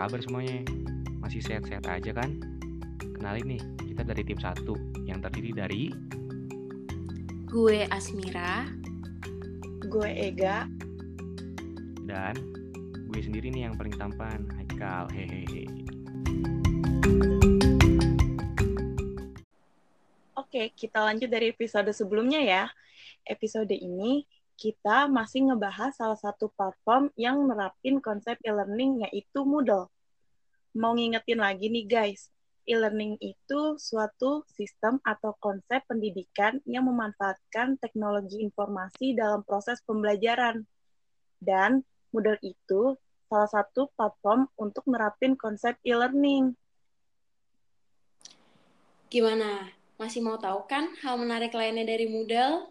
kabar semuanya? Masih sehat-sehat aja kan? Kenalin nih, kita dari tim satu yang terdiri dari Gue Asmira. Gue Ega. dan gue sendiri nih yang paling tampan, Haikal. Hehehe. Oke, kita lanjut dari episode sebelumnya ya. Episode ini kita masih ngebahas salah satu platform yang nerapin konsep e-learning yaitu Moodle. Mau ngingetin lagi nih guys, e-learning itu suatu sistem atau konsep pendidikan yang memanfaatkan teknologi informasi dalam proses pembelajaran. Dan Moodle itu salah satu platform untuk nerapin konsep e-learning. Gimana? Masih mau tahu kan hal menarik lainnya dari Moodle?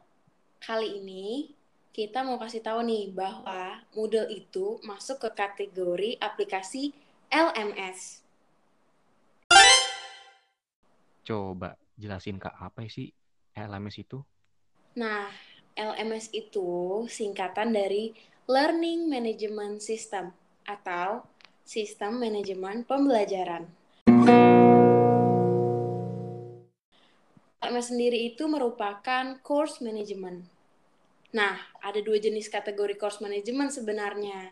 Kali ini kita mau kasih tahu nih bahwa Moodle itu masuk ke kategori aplikasi LMS. Coba jelasin kak apa sih LMS itu? Nah, LMS itu singkatan dari Learning Management System atau Sistem Manajemen Pembelajaran. LMS sendiri itu merupakan course management. Nah, ada dua jenis kategori course management sebenarnya.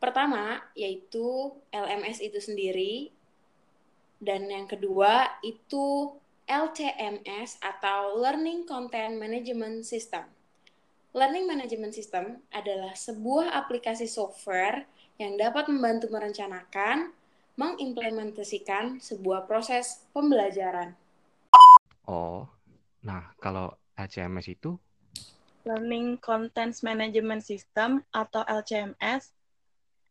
Pertama, yaitu LMS itu sendiri. Dan yang kedua, itu LCMS atau Learning Content Management System. Learning Management System adalah sebuah aplikasi software yang dapat membantu merencanakan, mengimplementasikan sebuah proses pembelajaran. Oh, nah kalau LCMS itu Learning Content Management System atau LCMS.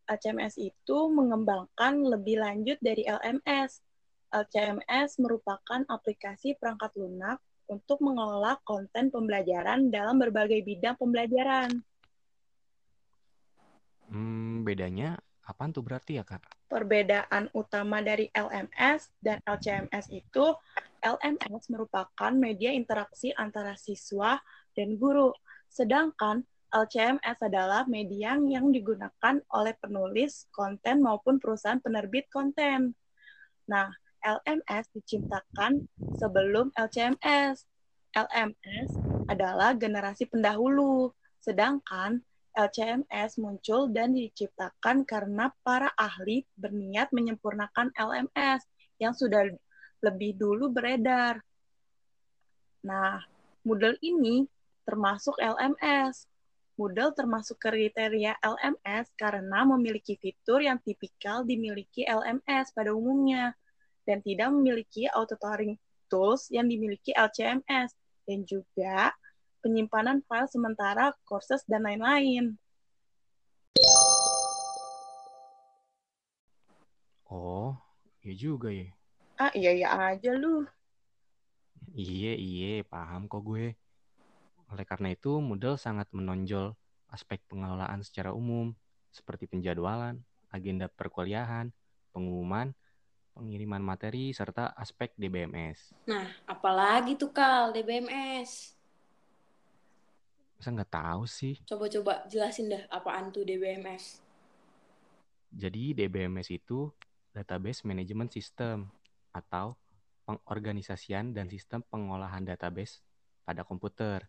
LCMS itu mengembangkan lebih lanjut dari LMS. LCMS merupakan aplikasi perangkat lunak untuk mengelola konten pembelajaran dalam berbagai bidang pembelajaran. hmm, bedanya apaan tuh berarti ya kak? Perbedaan utama dari LMS dan LCMS itu, LMS merupakan media interaksi antara siswa dan guru, sedangkan LCMS adalah media yang digunakan oleh penulis konten maupun perusahaan penerbit konten. Nah, LMS diciptakan sebelum LCMS. LMS adalah generasi pendahulu, sedangkan LCMS muncul dan diciptakan karena para ahli berniat menyempurnakan LMS yang sudah lebih dulu beredar. Nah, Moodle ini termasuk LMS. Moodle termasuk kriteria LMS karena memiliki fitur yang tipikal dimiliki LMS pada umumnya dan tidak memiliki auto-tutoring tools yang dimiliki LCMS dan juga penyimpanan file sementara, courses, dan lain-lain. Oh, iya juga ya. Ah, iya-iya aja lu. Iya, iya, paham kok gue. Oleh karena itu, Moodle sangat menonjol aspek pengelolaan secara umum, seperti penjadwalan, agenda perkuliahan, pengumuman, pengiriman materi, serta aspek DBMS. Nah, apalagi tuh Kal, DBMS? Masa nggak tahu sih? Coba-coba jelasin dah apaan tuh DBMS. Jadi DBMS itu Database Management System atau pengorganisasian dan sistem pengolahan database pada komputer.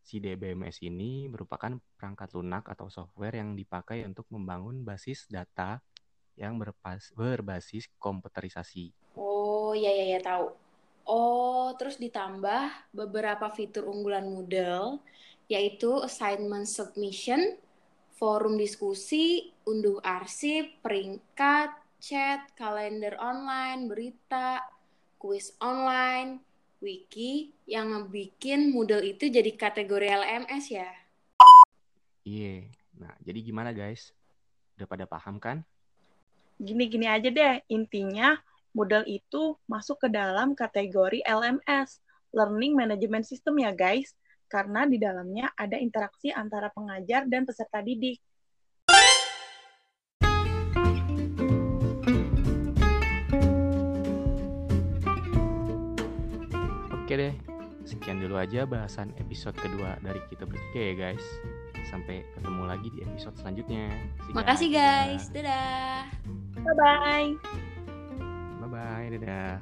Si DBMS ini merupakan perangkat lunak atau software yang dipakai untuk membangun basis data yang berpas- berbasis komputerisasi. Oh, iya iya ya tahu. Oh, terus ditambah beberapa fitur unggulan Moodle yaitu assignment submission, forum diskusi, unduh arsip, peringkat, chat, kalender online, berita, kuis online, wiki yang ngebikin Moodle itu jadi kategori LMS ya. Iya. Nah, jadi gimana guys? Udah pada paham kan? Gini-gini aja deh, intinya Moodle itu masuk ke dalam kategori LMS, Learning Management System ya guys, karena di dalamnya ada interaksi antara pengajar dan peserta didik. Oke deh, sekian dulu aja bahasan episode kedua dari kita bertiga ya guys. Sampai ketemu lagi di episode selanjutnya. You Makasih Dadah. guys, dadah. Bye-bye. Bye-bye, dadah.